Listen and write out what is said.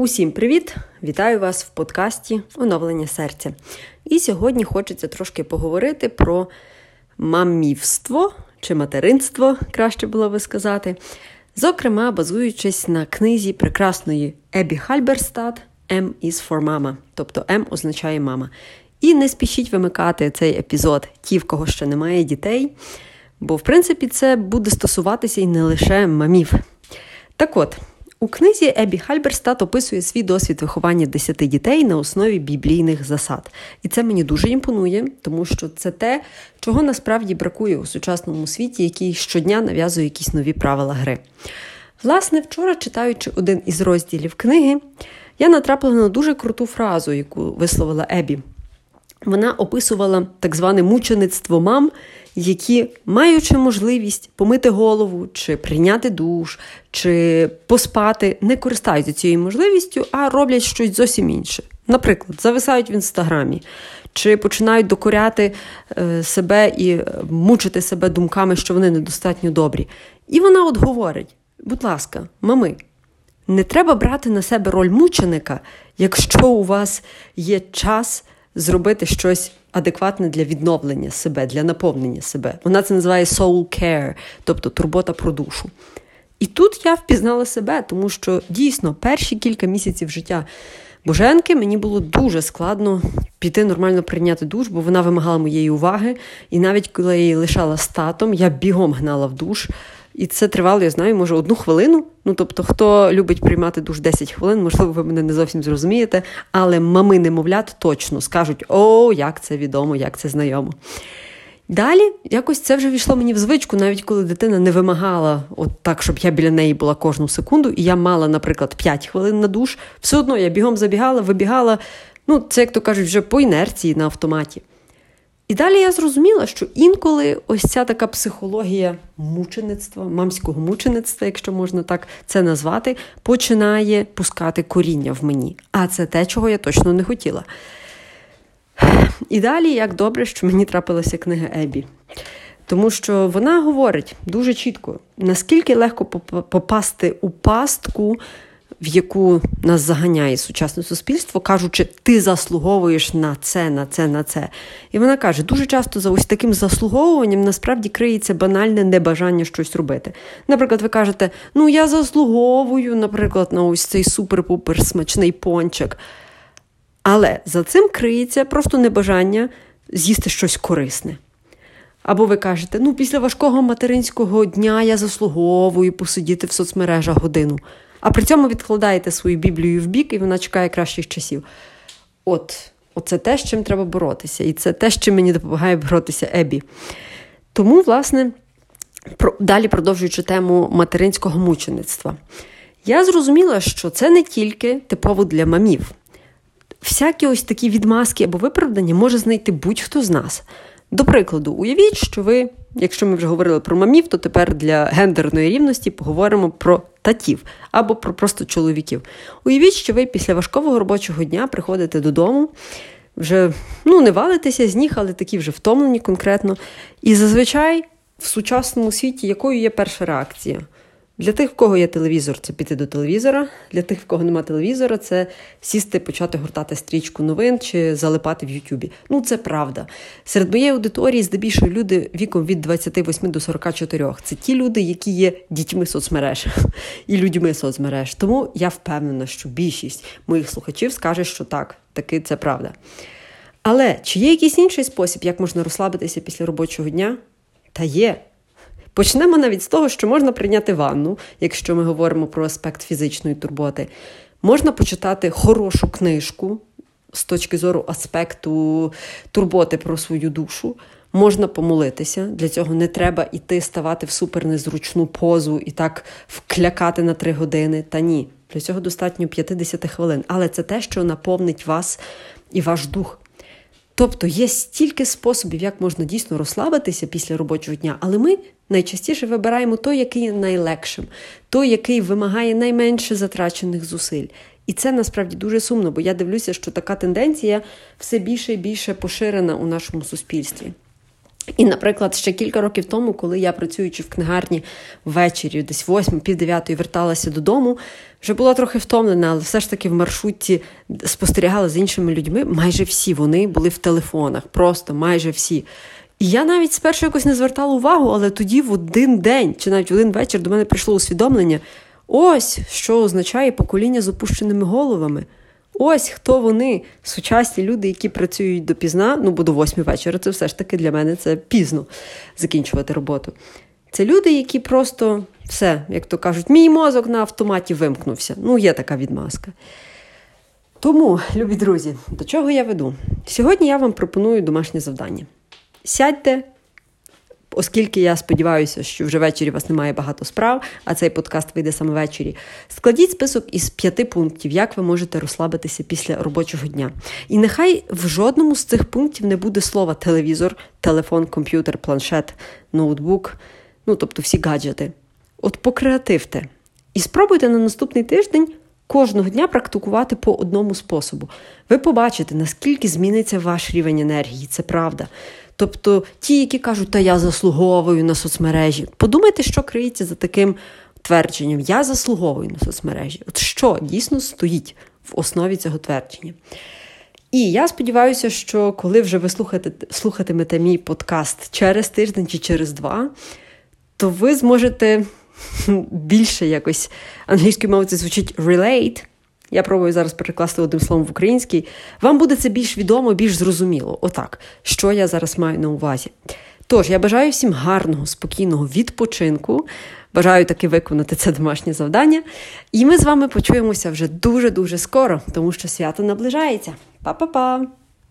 Усім привіт! Вітаю вас в подкасті Оновлення серця. І сьогодні хочеться трошки поговорити про мамівство чи материнство, краще було би сказати. Зокрема, базуючись на книзі прекрасної Ебі Хальберстад «M is for mama», тобто М означає мама. І не спішіть вимикати цей епізод, ті, в кого ще немає дітей, бо, в принципі, це буде стосуватися і не лише мамів. Так от. У книзі Ебі Хальберстат описує свій досвід виховання десяти дітей на основі біблійних засад. І це мені дуже імпонує, тому що це те, чого насправді бракує у сучасному світі, який щодня нав'язує якісь нові правила гри. Власне, вчора, читаючи один із розділів книги, я натрапила на дуже круту фразу, яку висловила Ебі. Вона описувала так зване мучеництво мам, які, маючи можливість помити голову, чи прийняти душ, чи поспати, не користаються цією можливістю, а роблять щось зовсім інше. Наприклад, зависають в інстаграмі, чи починають докоряти е, себе і мучити себе думками, що вони недостатньо добрі. І вона от говорить: будь ласка, мами, не треба брати на себе роль мученика, якщо у вас є час зробити щось адекватне для відновлення себе, для наповнення себе. Вона це називає soul care, тобто турбота про душу. І тут я впізнала себе, тому що дійсно перші кілька місяців життя Боженки мені було дуже складно піти нормально прийняти душ, бо вона вимагала моєї уваги. І навіть коли я її лишала статом, я бігом гнала в душ. І це тривало, я знаю, може, одну хвилину. Ну, тобто, хто любить приймати душ 10 хвилин, можливо, ви мене не зовсім зрозумієте, але мами немовлят точно скажуть: о, як це відомо, як це знайомо. Далі якось це вже війшло мені в звичку, навіть коли дитина не вимагала от так, щоб я біля неї була кожну секунду, і я мала, наприклад, 5 хвилин на душ, все одно я бігом забігала, вибігала. Ну, це, як то кажуть, вже по інерції на автоматі. І далі я зрозуміла, що інколи ось ця така психологія мучеництва, мамського мучеництва, якщо можна так це назвати, починає пускати коріння в мені. А це те, чого я точно не хотіла. І далі, як добре, що мені трапилася книга Ебі. Тому що вона говорить дуже чітко, наскільки легко попасти у пастку в яку нас заганяє сучасне суспільство, кажучи, ти заслуговуєш на це, на це, на це. І вона каже: дуже часто за ось таким заслуговуванням насправді криється банальне небажання щось робити. Наприклад, ви кажете, ну я заслуговую, наприклад, на ось цей супер-пупер смачний пончик. Але за цим криється просто небажання з'їсти щось корисне. Або ви кажете, ну після важкого материнського дня я заслуговую посидіти в соцмережах годину а при цьому відкладаєте свою Біблію в бік, і вона чекає кращих часів. От, Оце те, з чим треба боротися. І це те, з чим мені допомагає боротися Ебі. Тому, власне, далі продовжуючи тему материнського мучеництва, я зрозуміла, що це не тільки типово для мамів. Всякі ось такі відмазки або виправдання може знайти будь-хто з нас. До прикладу, уявіть, що ви, якщо ми вже говорили про мамів, то тепер для гендерної рівності поговоримо про татів або про просто чоловіків. Уявіть, що ви після важкого робочого дня приходите додому, вже ну, не валитеся з ніг, але такі вже втомлені конкретно. І зазвичай в сучасному світі якою є перша реакція? Для тих, в кого є телевізор, це піти до телевізора. Для тих, в кого немає телевізора, це сісти, почати гортати стрічку новин чи залипати в Ютубі. Ну, це правда. Серед моєї аудиторії, здебільшого, люди віком від 28 до 44. Це ті люди, які є дітьми соцмереж і людьми соцмереж. Тому я впевнена, що більшість моїх слухачів скаже, що так, таки це правда. Але чи є якийсь інший спосіб, як можна розслабитися після робочого дня? Та є. Почнемо навіть з того, що можна прийняти ванну, якщо ми говоримо про аспект фізичної турботи. Можна почитати хорошу книжку з точки зору аспекту турботи про свою душу. Можна помолитися, для цього не треба іти ставати в супернезручну позу і так вклякати на три години. Та ні, для цього достатньо 50 хвилин. Але це те, що наповнить вас і ваш дух. Тобто є стільки способів, як можна дійсно розслабитися після робочого дня, але ми найчастіше вибираємо той, який найлегшим, той, який вимагає найменше затрачених зусиль. І це насправді дуже сумно, бо я дивлюся, що така тенденція все більше і більше поширена у нашому суспільстві. І, наприклад, ще кілька років тому, коли я працюючи в книгарні ввечері, десь 8 пів дев'ятої верталася додому, вже була трохи втомлена, але все ж таки в маршрутці спостерігала з іншими людьми. Майже всі вони були в телефонах, просто майже всі. І я навіть спершу якось не звертала увагу, але тоді в один день чи навіть в один вечір до мене прийшло усвідомлення: ось що означає покоління з опущеними головами. Ось хто вони, сучасні люди, які працюють допізна, ну бо до восьми вечора, це все ж таки для мене це пізно закінчувати роботу. Це люди, які просто все, як то кажуть, мій мозок на автоматі вимкнувся. Ну, є така відмазка. Тому, любі друзі, до чого я веду? Сьогодні я вам пропоную домашнє завдання. Сядьте, оскільки я сподіваюся, що вже ввечері у вас немає багато справ, а цей подкаст вийде саме ввечері. Складіть список із п'яти пунктів, як ви можете розслабитися після робочого дня. І нехай в жодному з цих пунктів не буде слова телевізор, телефон, комп'ютер, планшет, ноутбук, ну тобто всі гаджети. От покреативте. І спробуйте на наступний тиждень. Кожного дня практикувати по одному способу. Ви побачите, наскільки зміниться ваш рівень енергії, це правда. Тобто ті, які кажуть, та я заслуговую на соцмережі, подумайте, що криється за таким твердженням Я заслуговую на соцмережі. От що дійсно стоїть в основі цього твердження? І я сподіваюся, що коли вже ви слухаєте, слухатимете мій подкаст через тиждень чи через два, то ви зможете більше якось англійською мовою це звучить relate, я пробую зараз перекласти одним словом в український. Вам буде це більш відомо, більш зрозуміло. Отак, що я зараз маю на увазі. Тож, я бажаю всім гарного, спокійного відпочинку. Бажаю таки виконати це домашнє завдання. І ми з вами почуємося вже дуже-дуже скоро, тому що свято наближається. Па-па-па!